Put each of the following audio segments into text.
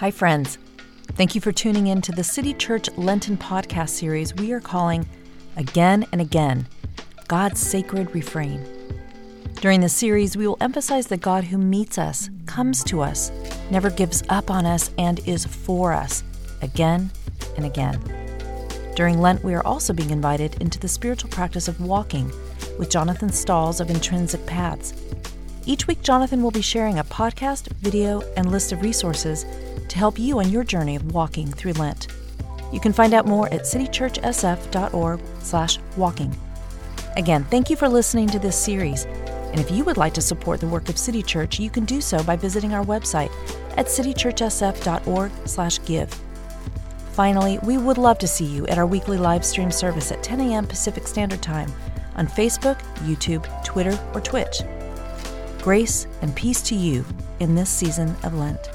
Hi, friends. Thank you for tuning in to the City Church Lenten podcast series we are calling Again and Again God's Sacred Refrain. During the series, we will emphasize that God who meets us, comes to us, never gives up on us, and is for us again and again. During Lent, we are also being invited into the spiritual practice of walking with Jonathan Stalls of Intrinsic Paths. Each week, Jonathan will be sharing a podcast, video, and list of resources to help you on your journey of walking through Lent. You can find out more at citychurchsf.org/walking. Again, thank you for listening to this series. And if you would like to support the work of City Church, you can do so by visiting our website at citychurchsf.org/give. Finally, we would love to see you at our weekly live stream service at 10 a.m. Pacific Standard Time on Facebook, YouTube, Twitter, or Twitch. Grace and peace to you in this season of Lent.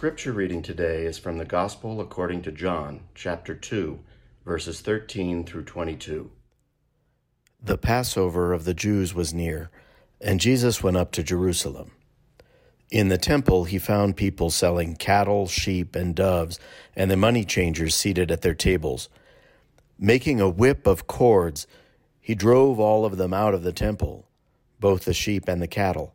Scripture reading today is from the Gospel according to John, chapter 2, verses 13 through 22. The Passover of the Jews was near, and Jesus went up to Jerusalem. In the temple, he found people selling cattle, sheep, and doves, and the money changers seated at their tables. Making a whip of cords, he drove all of them out of the temple, both the sheep and the cattle.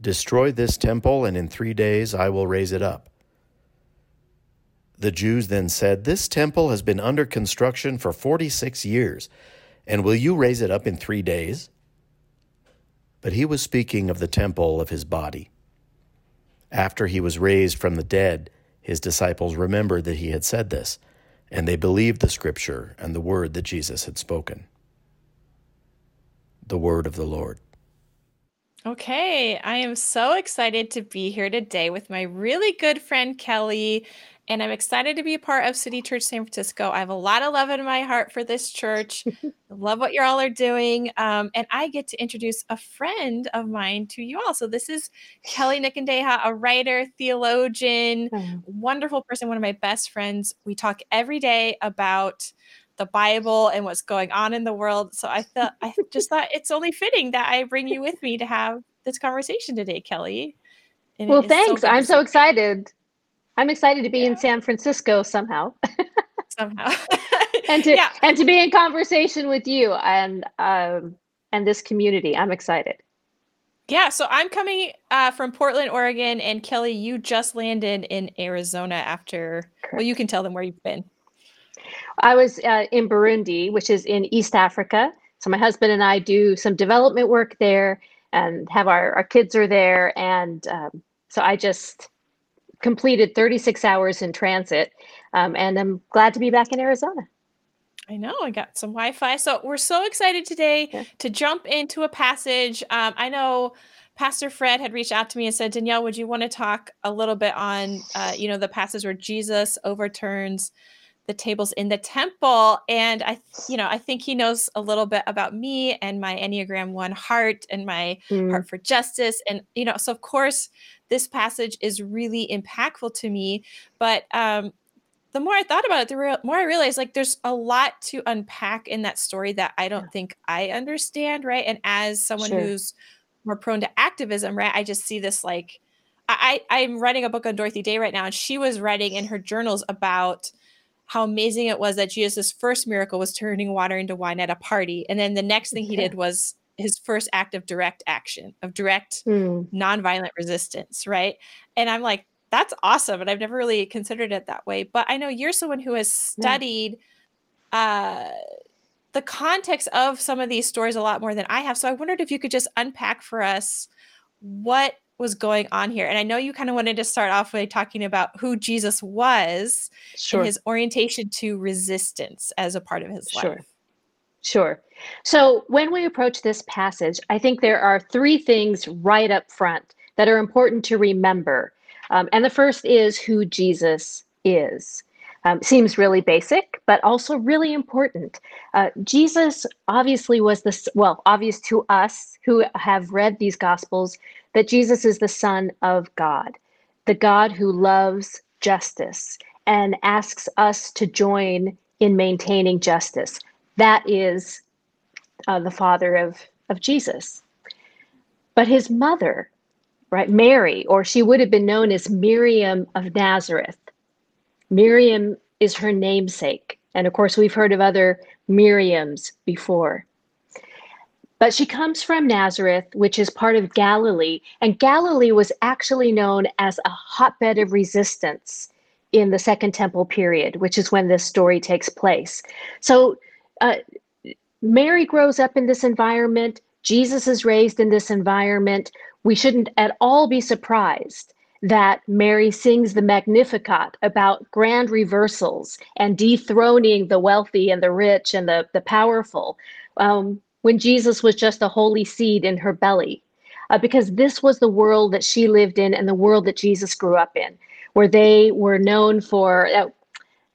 Destroy this temple, and in three days I will raise it up. The Jews then said, This temple has been under construction for 46 years, and will you raise it up in three days? But he was speaking of the temple of his body. After he was raised from the dead, his disciples remembered that he had said this, and they believed the scripture and the word that Jesus had spoken. The word of the Lord. Okay, I am so excited to be here today with my really good friend Kelly, and I'm excited to be a part of City Church San Francisco. I have a lot of love in my heart for this church. Love what you all are doing, um, and I get to introduce a friend of mine to you all. So this is Kelly Nikondeha, a writer, theologian, mm. wonderful person, one of my best friends. We talk every day about the Bible and what's going on in the world. So I thought I just thought it's only fitting that I bring you with me to have this conversation today, Kelly. And well, thanks. So I'm so excited. I'm excited to be yeah. in San Francisco somehow. somehow. and to yeah. and to be in conversation with you and um and this community. I'm excited. Yeah, so I'm coming uh, from Portland, Oregon, and Kelly, you just landed in Arizona after. Correct. Well, you can tell them where you've been. I was uh, in Burundi, which is in East Africa. So my husband and I do some development work there, and have our our kids are there, and um, so I just completed 36 hours in transit, um, and I'm glad to be back in Arizona. I know I got some Wi-Fi, so we're so excited today yeah. to jump into a passage. Um, I know. Pastor Fred had reached out to me and said, Danielle, would you want to talk a little bit on, uh, you know, the passage where Jesus overturns the tables in the temple and i you know i think he knows a little bit about me and my enneagram 1 heart and my mm. heart for justice and you know so of course this passage is really impactful to me but um the more i thought about it the re- more i realized like there's a lot to unpack in that story that i don't think i understand right and as someone sure. who's more prone to activism right i just see this like I, I'm writing a book on Dorothy Day right now, and she was writing in her journals about how amazing it was that Jesus' first miracle was turning water into wine at a party. And then the next thing he did was his first act of direct action, of direct mm. nonviolent resistance, right? And I'm like, that's awesome. And I've never really considered it that way. But I know you're someone who has studied yeah. uh, the context of some of these stories a lot more than I have. So I wondered if you could just unpack for us what was going on here. And I know you kind of wanted to start off by talking about who Jesus was sure. and his orientation to resistance as a part of his sure. life. Sure. So when we approach this passage, I think there are three things right up front that are important to remember. Um, and the first is who Jesus is. Um, seems really basic, but also really important. Uh, Jesus obviously was this, well, obvious to us who have read these Gospels, that Jesus is the Son of God, the God who loves justice and asks us to join in maintaining justice. That is uh, the father of, of Jesus. But his mother, right, Mary, or she would have been known as Miriam of Nazareth. Miriam is her namesake. And of course, we've heard of other Miriams before. But she comes from Nazareth, which is part of Galilee. And Galilee was actually known as a hotbed of resistance in the Second Temple period, which is when this story takes place. So uh, Mary grows up in this environment. Jesus is raised in this environment. We shouldn't at all be surprised that Mary sings the Magnificat about grand reversals and dethroning the wealthy and the rich and the, the powerful um, when Jesus was just a holy seed in her belly. Uh, because this was the world that she lived in and the world that Jesus grew up in, where they were known for, uh,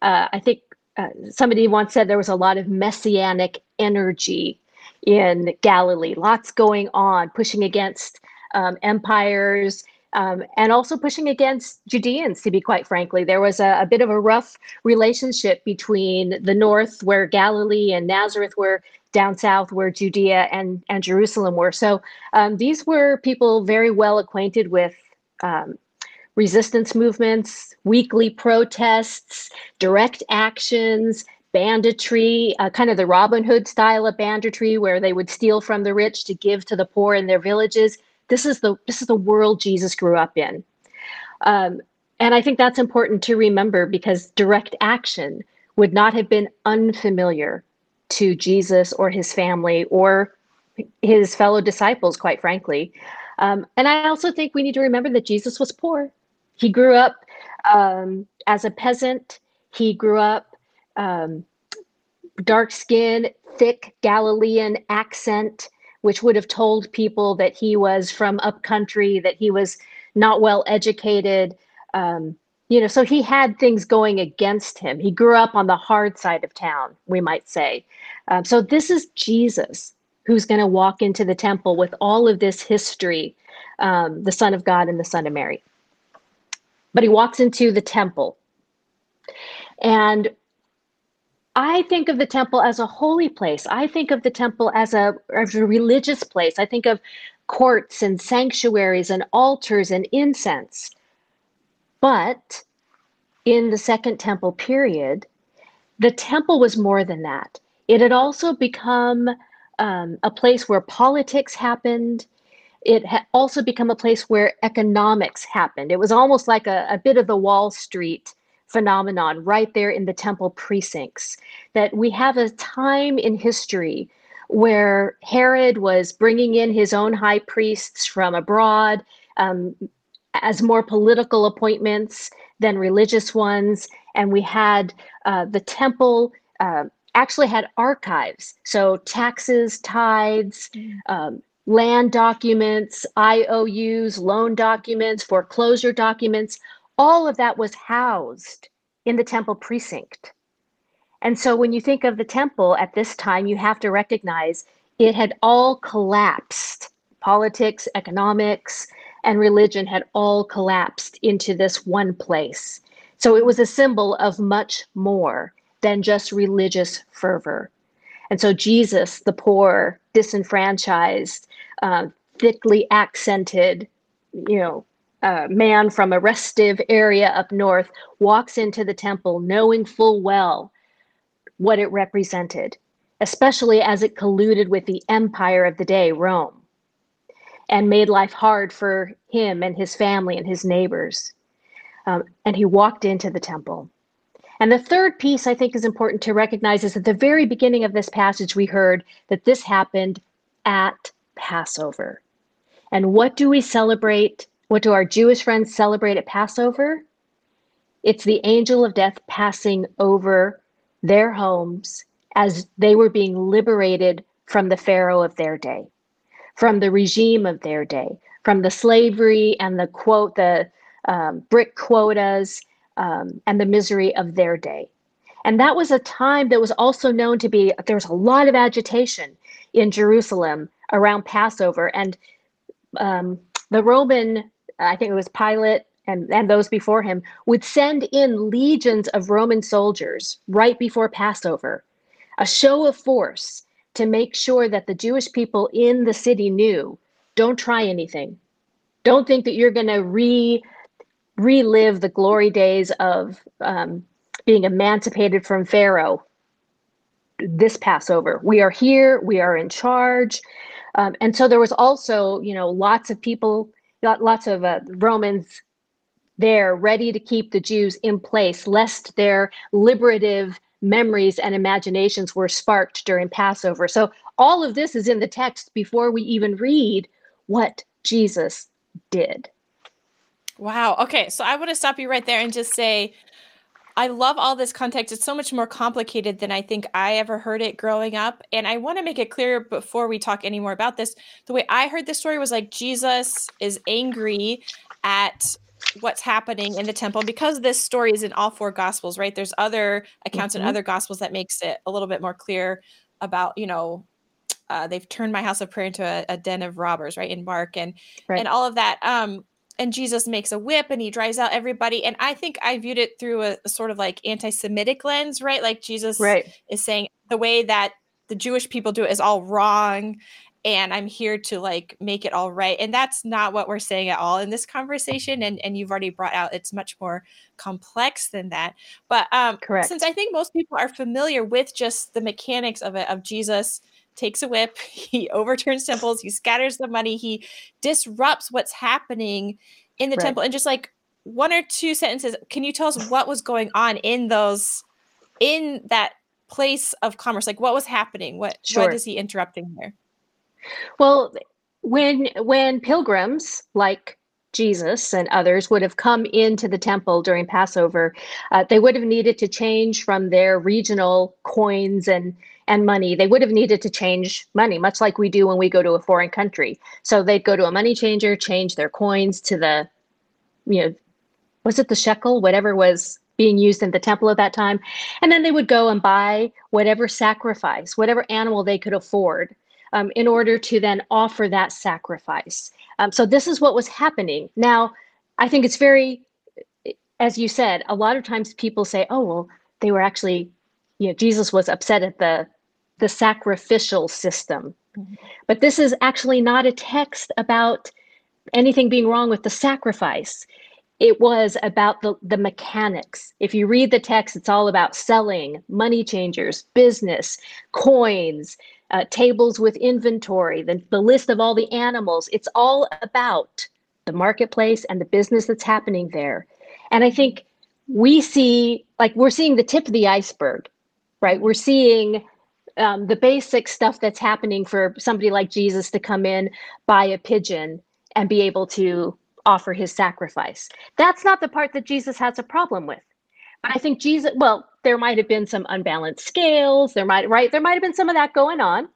uh, I think uh, somebody once said there was a lot of messianic energy in Galilee, lots going on, pushing against um, empires um, and also pushing against Judeans, to be quite frankly. There was a, a, bit of a rough relationship between the north, where Galilee and Nazareth were, down south, where Judea and, and Jerusalem were. So um, these were people very well acquainted with um, resistance movements, weekly protests, direct actions, banditry, uh, kind of the Robin Hood style of banditry, where they would steal from the rich to give to the poor in their villages. This is the this is the world Jesus grew up in, um, and I think that's important to remember because direct action would not have been unfamiliar to Jesus or his family or his fellow disciples, quite frankly. Um, and I also think we need to remember that Jesus was poor. He grew up um, as a peasant. He grew up um, dark skin, thick Galilean accent, which would have told people that he was from upcountry, that he was not well educated. Um, you know, so he had things going against him. He grew up on the hard side of town, we might say. Um, so this is Jesus who's going to walk into the temple with all of this history, um, the Son of God and the Son of Mary. But he walks into the temple. And I think of the temple as a holy place. I think of the temple as a, as a religious place. I think of courts and sanctuaries and altars and incense. But in the Second Temple period, the temple was more than that. It had also become um, a place where politics happened. It had also become a place where economics happened. It was almost like a, a bit of the Wall Street phenomenon right there in the temple precincts. That we have a time in history where Herod was bringing in his own high priests from abroad um, as more political appointments than religious ones. And we had uh, the temple uh, actually had archives. So taxes, tithes, mm. um, land documents, IOUs, loan documents, foreclosure documents, all of that was housed in the temple precinct. And so when you think of the temple at this time, you have to recognize it had all collapsed. Politics, economics, and religion had all collapsed into this one place. So it was a symbol of much more than just religious fervor. And so Jesus, the poor, disenfranchised, uh, thickly accented, you know, uh, man from a restive area up north walks into the temple knowing full well what it represented, especially as it colluded with the empire of the day, Rome, and made life hard for him and his family and his neighbors. Um, and he walked into the temple. And the third piece I think is important to recognize is at the very beginning of this passage, we heard that this happened at Passover. And what do we celebrate? What do our Jewish friends celebrate at Passover? It's the angel of death passing over their homes as they were being liberated from the Pharaoh of their day, from the regime of their day, from the slavery and the quote, the um, brick quotas um, and the misery of their day. And that was a time that was also known to be, there was a lot of agitation in Jerusalem around Passover. And um, the Roman, I think it was Pilate and, and those before him, would send in legions of Roman soldiers right before Passover, a show of force to make sure that the Jewish people in the city knew don't try anything. Don't think that you're going to re relive the glory days of um, being emancipated from Pharaoh this Passover. We are here, we are in charge. Um, and so there was also, you know, lots of people, lots of uh, Romans there ready to keep the Jews in place, lest their liberative memories and imaginations were sparked during Passover. So all of this is in the text before we even read what Jesus did. Wow. Okay. So I want to stop you right there and just say, I love all this context. It's so much more complicated than I think I ever heard it growing up. And I want to make it clear before we talk any more about this. The way I heard this story was like Jesus is angry at what's happening in the temple because this story is in all four gospels, right? There's other accounts mm-hmm. in other gospels that makes it a little bit more clear about, you know, uh, they've turned my house of prayer into a, a den of robbers, right? In Mark and right. and all of that. Um, and Jesus makes a whip and he drives out everybody. And I think I viewed it through a, a sort of like anti-Semitic lens, right? Like Jesus right. is saying the way that the Jewish people do it is all wrong. And I'm here to like make it all right. And that's not what we're saying at all in this conversation. And and you've already brought out it's much more complex than that. But um Correct. since I think most people are familiar with just the mechanics of it, of Jesus takes a whip, he overturns temples, he scatters the money, he disrupts what's happening in the right. temple. And just like one or two sentences, can you tell us what was going on in those in that place of commerce? Like what was happening? What sure. what is he interrupting there? Well, when when pilgrims like Jesus and others would have come into the temple during Passover, uh, they would have needed to change from their regional coins and and money. They would have needed to change money, much like we do when we go to a foreign country. So they'd go to a money changer, change their coins to the, you know, was it the shekel, whatever was being used in the temple at that time. And then they would go and buy whatever sacrifice, whatever animal they could afford um, in order to then offer that sacrifice. Um, so this is what was happening. Now, I think it's very, as you said, a lot of times people say, oh, well, they were actually you know, Jesus was upset at the the sacrificial system. Mm-hmm. But this is actually not a text about anything being wrong with the sacrifice. It was about the, the mechanics. If you read the text, it's all about selling, money changers, business, coins, uh, tables with inventory, the, the list of all the animals. It's all about the marketplace and the business that's happening there. And I think we see, like, we're seeing the tip of the iceberg right? We're seeing um, the basic stuff that's happening for somebody like Jesus to come in, buy a pigeon, and be able to offer his sacrifice. That's not the part that Jesus has a problem with. But I think Jesus, well, there might have been some unbalanced scales. There might, right? There might have been some of that going on.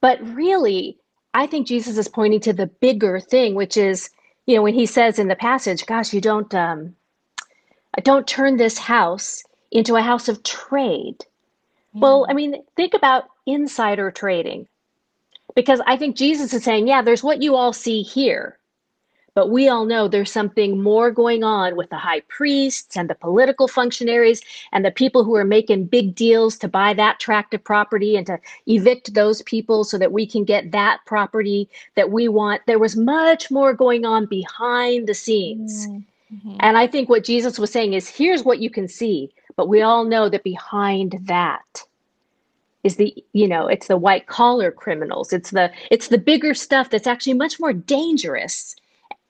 But really, I think Jesus is pointing to the bigger thing, which is, you know, when he says in the passage, gosh, you don't, um, don't turn this house into a house of trade. Well, I mean, think about insider trading. Because I think Jesus is saying, yeah, there's what you all see here. But we all know there's something more going on with the high priests and the political functionaries and the people who are making big deals to buy that tract of property and to evict those people so that we can get that property that we want. There was much more going on behind the scenes. Mm-hmm. And I think what Jesus was saying is here's what you can see, but we all know that behind that is the you know it's the white collar criminals it's the it's the bigger stuff that's actually much more dangerous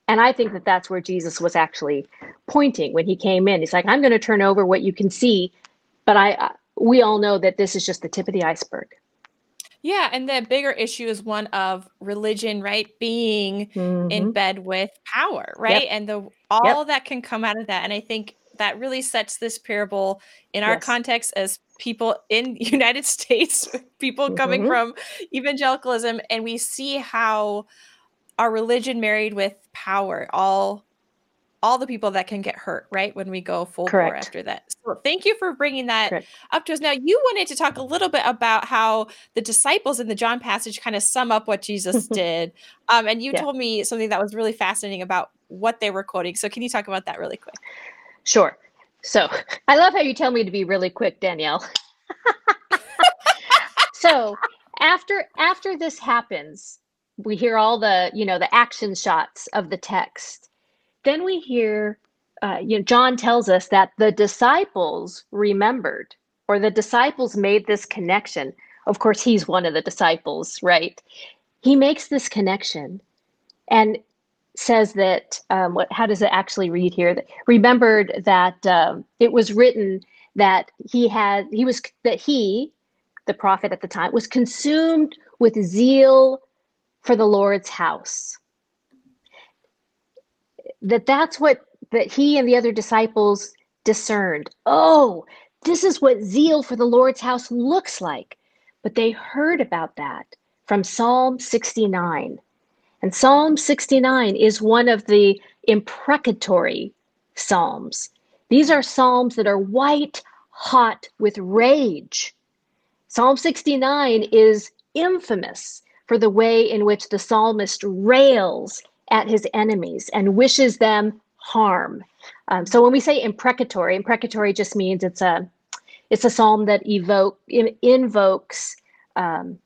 and i think that that's where jesus was actually pointing when he came in he's like i'm going to turn over what you can see but i we all know that this is just the tip of the iceberg yeah, and the bigger issue is one of religion, right? Being mm-hmm. in bed with power, right? Yep. And the all yep. that can come out of that. And I think that really sets this parable in our context as people in United States, people mm-hmm. coming from evangelicalism, and we see how our religion married with power all all the people that can get hurt right when we go full Correct. bore after that so thank you for bringing that Correct. up to us now you wanted to talk a little bit about how the disciples in the john passage kind of sum up what jesus did um, and you yeah. told me something that was really fascinating about what they were quoting so can you talk about that really quick sure so i love how you tell me to be really quick danielle so after after this happens we hear all the you know the action shots of the text. Then we hear uh, you know john tells us that the disciples remembered or the disciples made this connection. Of course he's one of the disciples right? He makes this connection and says that um, what how does it actually read here? That remembered that um, it was written that he had he was that he the prophet at the time was consumed with zeal for the Lord's house. That that's what that he and the other disciples discerned. Oh, this is what zeal for the Lord's house looks like. But they heard about that from Psalm 69. And Psalm 69 is one of the imprecatory psalms. These are psalms that are white hot with rage. Psalm 69 is infamous for the way in which the psalmist rails at his enemies and wishes them harm. Um, so when we say imprecatory, imprecatory just means it's a it's a psalm that evoke in, invokes um,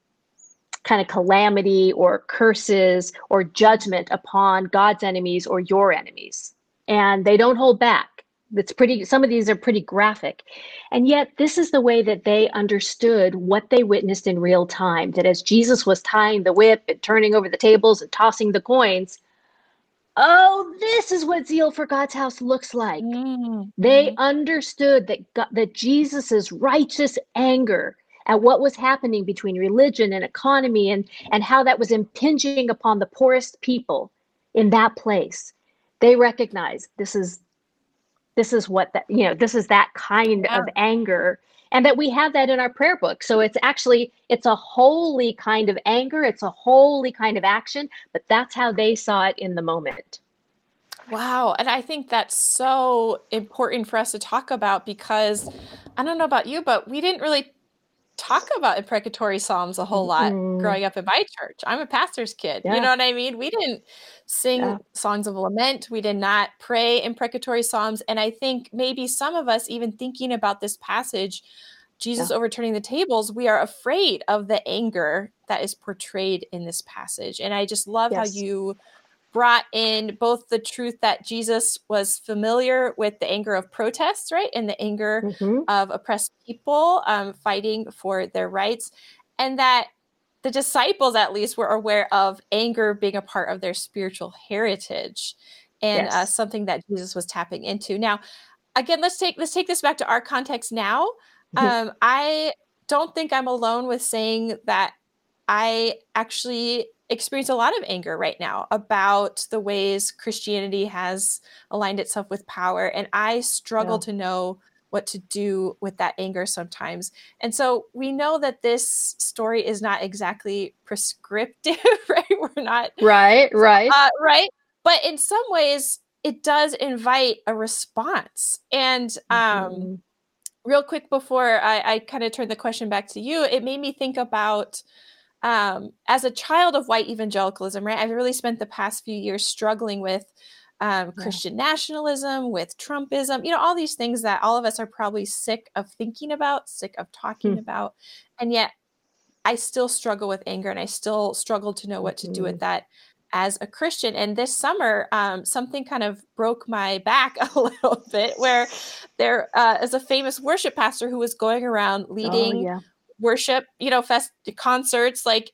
kind of calamity or curses or judgment upon God's enemies or your enemies, and they don't hold back it's pretty some of these are pretty graphic and yet this is the way that they understood what they witnessed in real time that as jesus was tying the whip and turning over the tables and tossing the coins oh this is what zeal for god's house looks like mm-hmm. they understood that God, that jesus's righteous anger at what was happening between religion and economy and and how that was impinging upon the poorest people in that place they recognized this is this is what that you know this is that kind yeah. of anger and that we have that in our prayer book so it's actually it's a holy kind of anger it's a holy kind of action but that's how they saw it in the moment wow and i think that's so important for us to talk about because i don't know about you but we didn't really talk about imprecatory psalms a whole lot mm-hmm. growing up in my church. I'm a pastor's kid. Yeah. You know what I mean? We didn't sing yeah. songs of lament. We did not pray imprecatory psalms. And I think maybe some of us, even thinking about this passage, Jesus yeah. overturning the tables, we are afraid of the anger that is portrayed in this passage. And I just love yes. how you brought in both the truth that Jesus was familiar with the anger of protests, right? And the anger mm-hmm. of oppressed people um, fighting for their rights, and that the disciples, at least, were aware of anger being a part of their spiritual heritage and uh, yes. uh, something that Jesus was tapping into. Now, again, let's take let's take this back to our context now. Mm-hmm. Um, I don't think I'm alone with saying that I actually experience a lot of anger right now about the ways Christianity has aligned itself with power. And I struggle yeah. to know what to do with that anger sometimes. And so we know that this story is not exactly prescriptive, right? We're not. Right, right. Uh, right. But in some ways, it does invite a response. And um, mm-hmm. real quick before I, I kind of turn the question back to you, it made me think about um, as a child of white evangelicalism, right, I've really spent the past few years struggling with um, yeah. Christian nationalism, with Trumpism, you know, all these things that all of us are probably sick of thinking about, sick of talking hmm. about. And yet I still struggle with anger and I still struggle to know what to do with mm-hmm. that as a Christian. And this summer, um, something kind of broke my back a little bit where there uh, is a famous worship pastor who was going around oh, leading oh, yeah worship, you know, fest concerts like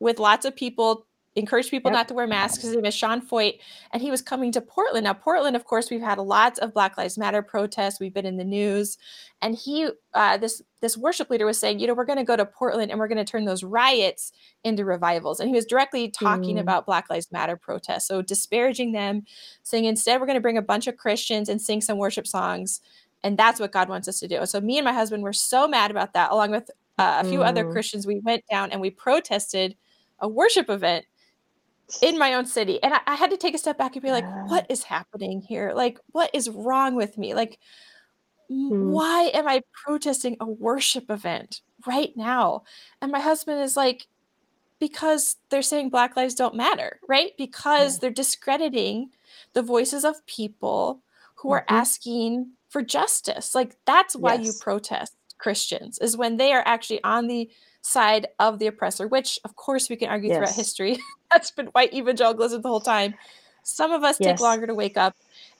with lots of people, encourage people yep. not to wear masks. His name is Sean Feucht, and he was coming to Portland. Now, Portland, of course, we've had lots of Black Lives Matter protests. We've been in the news, and he, uh, this this worship leader was saying, you know, we're going to go to Portland and we're going to turn those riots into revivals. And he was directly talking mm. about Black Lives Matter protests. So disparaging them, saying instead we're going to bring a bunch of Christians and sing some worship songs. And that's what God wants us to do. So me and my husband were so mad about that, along with uh, a few mm. other Christians. We went down and we protested a worship event in my own city. And I, I had to take a step back and be like, what is happening here? Like, what is wrong with me? Like, mm. why am I protesting a worship event right now? And my husband is like, because they're saying Black lives don't matter, right? Because yeah. they're discrediting the voices of people who are mm-hmm. asking for justice. Like, that's why yes. you protest Christians, is when they are actually on the side of the oppressor, which of course we can argue yes. throughout history. That's been white evangelicalism the whole time. Some of us yes. take longer to wake up.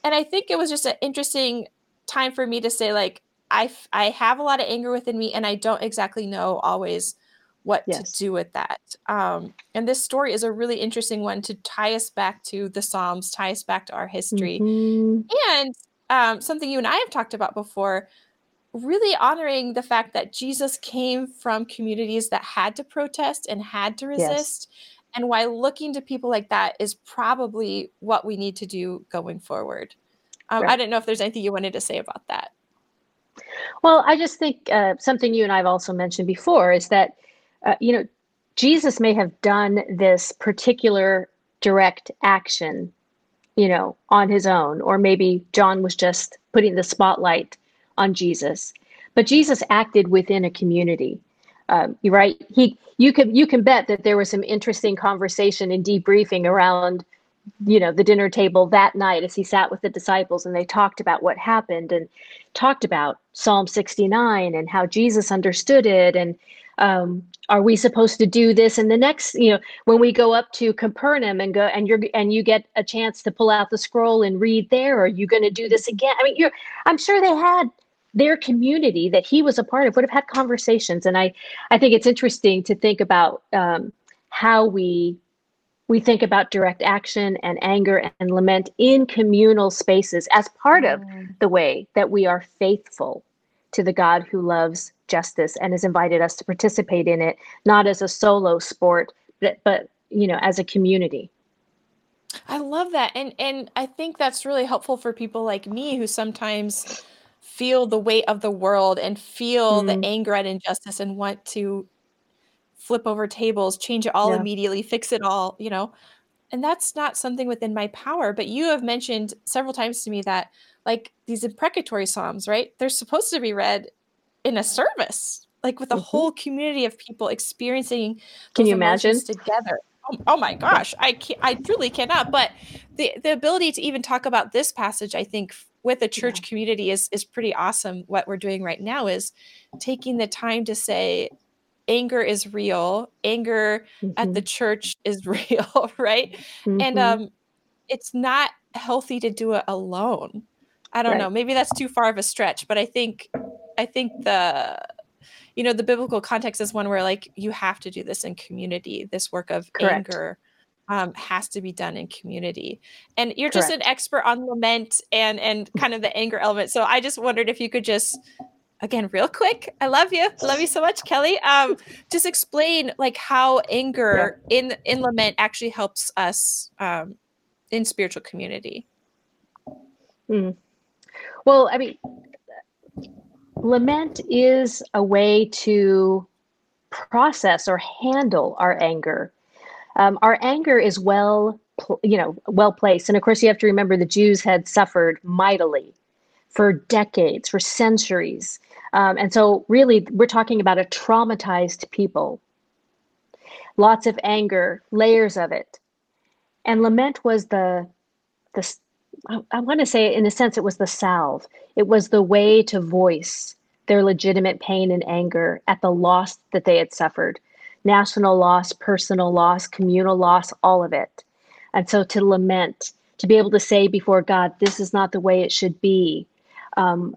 And I think it was just an interesting time for me to say like I I have a lot of anger within me and I don't exactly know always what yes. to do with that. Um, and this story is a really interesting one to tie us back to the Psalms, tie us back to our history. Mm-hmm. And um, something you and I have talked about before, really honoring the fact that Jesus came from communities that had to protest and had to resist. Yes. And why looking to people like that is probably what we need to do going forward. Um, right. I didn't know if there's anything you wanted to say about that. Well, I just think uh, something you and I have also mentioned before is that, uh, you know, Jesus may have done this particular direct action, you know, on his own, or maybe John was just putting the spotlight on Jesus. But Jesus acted within a community. Um, right. He, you can, you can bet that there was some interesting conversation and debriefing around you know the dinner table that night as he sat with the disciples and they talked about what happened and talked about psalm 69 and how jesus understood it and um, are we supposed to do this in the next you know when we go up to capernaum and go and you're and you get a chance to pull out the scroll and read there are you going to do this again i mean you're i'm sure they had their community that he was a part of would have had conversations and i i think it's interesting to think about um, how we we think about direct action and anger and lament in communal spaces as part of mm. the way that we are faithful to the God who loves justice and has invited us to participate in it, not as a solo sport, but, but you know, as a community. I love that. And and I think that's really helpful for people like me who sometimes feel the weight of the world and feel mm. the anger at injustice and want to flip over tables, change it all yeah. immediately, fix it all, you know. And that's not something within my power. But you have mentioned several times to me that, like, these imprecatory psalms, right? They're supposed to be read in a service, like with a mm-hmm. whole community of people experiencing. Can you imagine together? Oh, oh, my gosh, I can't, I truly cannot. But the the ability to even talk about this passage, I think, with a church yeah. community is is pretty awesome. What we're doing right now is taking the time to say, anger is real anger mm-hmm. at the mm-hmm. church is real right mm-hmm. and um it's not healthy to do it alone i don't right. know maybe that's too far of a stretch but i think i think the you know the biblical context is one where like you have to do this in community this work of Correct. anger um, has to be done in community and you're Correct. just an expert on lament and and kind of the anger element so i just wondered if you could just again real quick i love you I love you so much kelly um just explain like how anger yeah. in in lament actually helps us um in spiritual community mm. well i mean lament is a way to process or handle our anger um, our anger is well you know well placed and of course you have to remember the jews had suffered mightily for decades for centuries um, and so, really, we're talking about a traumatized people. Lots of anger, layers of it. And lament was the, the I, want to say, in a sense, it was the salve. It was the way to voice their legitimate pain and anger at the loss that they had suffered national loss, personal loss, communal loss, all of it. And so to lament, to be able to say before God, this is not the way it should be. Um,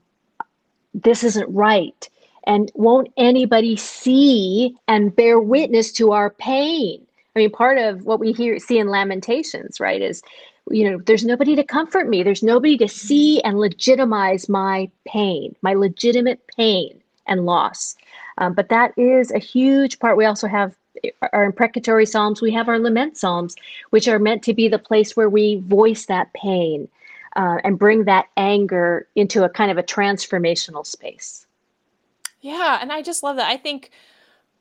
this isn't right. And won't anybody see and bear witness to our pain? I mean, part of what we hear see in Lamentations, right, is you know, there's nobody to comfort me. There's nobody to see and legitimize my pain, my legitimate pain and loss. Um, but that is a huge part. We also have our imprecatory psalms, we have our lament psalms, which are meant to be the place where we voice that pain uh, and bring that anger into a kind of a transformational space. Yeah, and I just love that. I think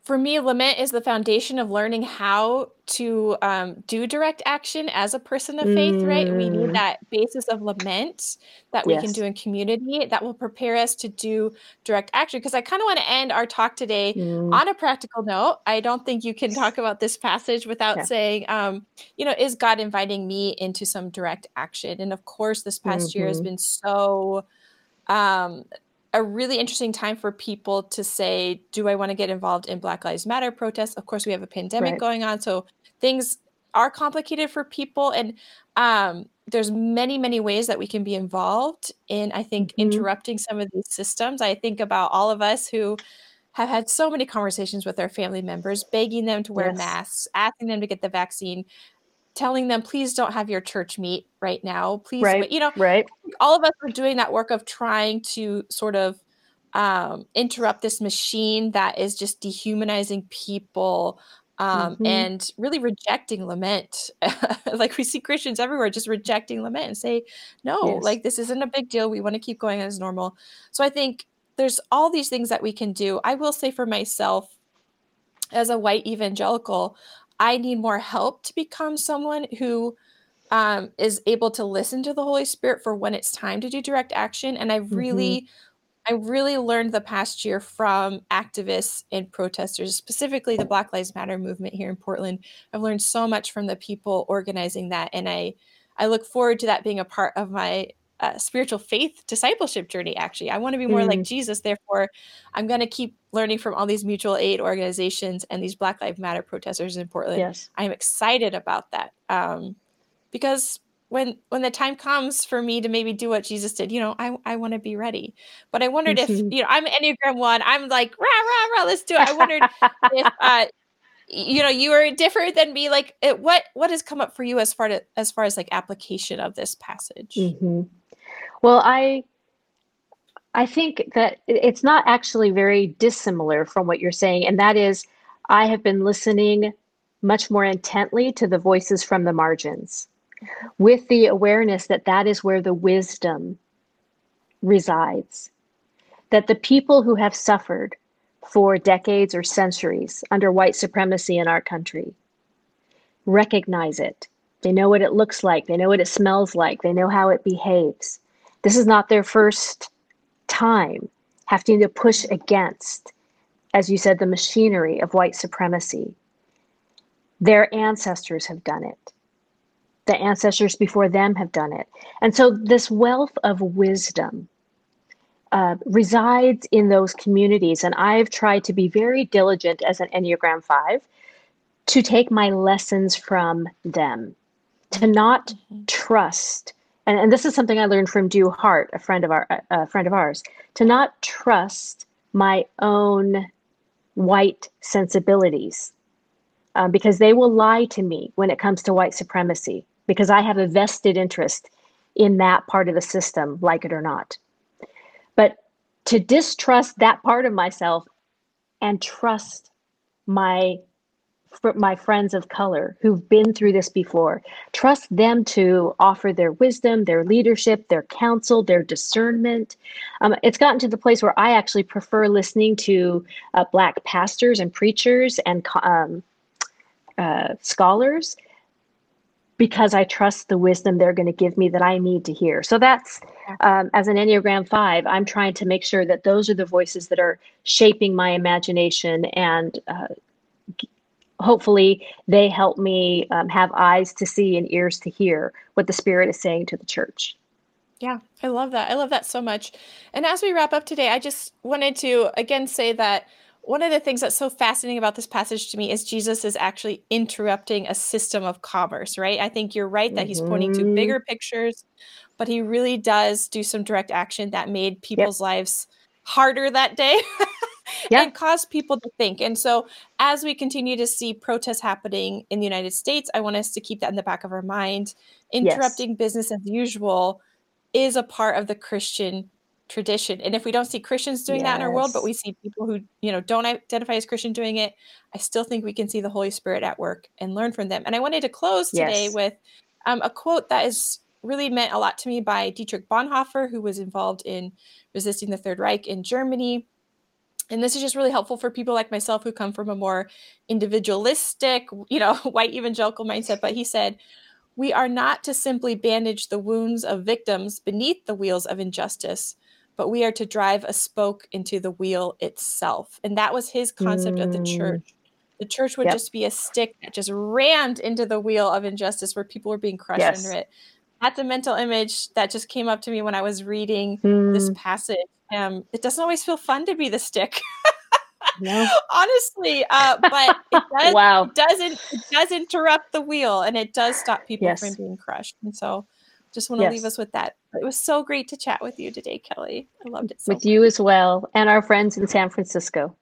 for me, lament is the foundation of learning how to um, do direct action as a person of faith, right? We need mm. that basis of lament that we can do in community that will prepare us to do direct action. Because I kind of want to end our talk today Mm. on a practical note. I don't think you can talk about this passage without Yeah. saying, um, you know, is God inviting me into some direct action? And of course, this past year has mm-hmm. been so um, a really interesting time for people to say, do I want to get involved in Black Lives Matter protests? Of course, we have a pandemic right. going on, so things are complicated for people, and um, there's many, many ways that we can be involved in. I think mm-hmm. interrupting some of these systems. I think about all of us who have had so many conversations with our family members, begging them to wear yes. masks, asking them to get the vaccine, telling them please don't have your church meet right now. Please right, you know right. all of us are doing that work of trying to sort of um, interrupt this machine that is just dehumanizing people um, mm-hmm. and really rejecting lament. Like we see christians everywhere just rejecting lament and say no yes. like this isn't a big deal. We want to keep going as normal. So i think there's all these things that we can do. I will say for myself as a white evangelical I need more help to become someone who um, is able to listen to the Holy Spirit for when it's time to do direct action. And I've really, mm-hmm. I really learned the past year from activists and protesters, specifically the Black Lives Matter movement here in Portland. I've learned so much from the people organizing that, and I, I look forward to that being a part of my uh, spiritual faith discipleship journey actually i want to be more mm. like jesus therefore i'm going to keep learning from all these mutual aid organizations and these black lives matter protesters in portland yes i'm excited about that um, because when when the time comes for me to maybe do what jesus did you know i, I want to be ready but i wondered mm-hmm. if you know i'm enneagram one i'm like rah rah rah let's do it i wondered if uh, you know you are different than me like it, what what has come up for you as far to as far as like application of this passage mm-hmm. Well, I I think that it's not actually very dissimilar from what you're saying, and that is I have been listening much more intently to the voices from the margins with the awareness that that is where the wisdom resides. That the people who have suffered for decades or centuries under white supremacy in our country recognize it. They know what it looks like, they know what it smells like, they know how it behaves. This is not their first time having to push against, as you said, the machinery of white supremacy. Their ancestors have done it. The ancestors before them have done it. And so this wealth of wisdom uh, resides in those communities. And I've tried to be very diligent as an Enneagram 5 to take my lessons from them, to not mm-hmm. trust and, and this is something I learned from Drew Hart, a friend of our a friend of ours, to not trust my own white sensibilities uh, because they will lie to me when it comes to white supremacy because I have a vested interest in that part of the system, like it or not. But to distrust that part of myself and trust my my friends of color who've been through this before. Trust them to offer their wisdom, their leadership, their counsel, their discernment. Um, it's gotten to the place where I actually prefer listening to uh, Black pastors and preachers and um, uh, scholars because I trust the wisdom they're going to give me that I need to hear. So that's, um, as an Enneagram 5, I'm trying to make sure that those are the voices that are shaping my imagination and uh, hopefully they help me um, have eyes to see and ears to hear what the spirit is saying to the church. Yeah i love that. I love that so much. And as we wrap up today i just wanted to again say that one of the things that's so fascinating about this passage to me is jesus is actually interrupting a system of commerce right? I think you're right that he's pointing to mm-hmm. bigger pictures but he really does do some direct action that made people's yep. lives harder that day yeah. and cause people to think. And so, as we continue to see protests happening in the United States, I want us to keep that in the back of our mind. Interrupting yes. business as usual is a part of the Christian tradition. And if we don't see Christians doing yes. that in our world, but we see people who, you know, don't identify as Christian doing it, I still think we can see the Holy Spirit at work and learn from them. And I wanted to close today yes. with um, a quote that is really meant a lot to me by Dietrich Bonhoeffer, who was involved in resisting the Third Reich in Germany. And this is just really helpful for people like myself who come from a more individualistic, you know, white evangelical mindset. But he said, we are not to simply bandage the wounds of victims beneath the wheels of injustice, but we are to drive a spoke into the wheel itself. And that was his concept mm. of the church. The church would yep. just be a stick that just rammed into the wheel of injustice where people were being crushed yes. under it. That's a mental image that just came up to me when I was reading mm. this passage. Um, it doesn't always feel fun to be the stick. No. Honestly, uh, but it does, wow. it doesn't it does interrupt the wheel and it does stop people yes. from being crushed. And so just want to yes. leave us with that. It was so great to chat with you today, Kelly. I loved it. So with much. you as well, and our friends in San Francisco.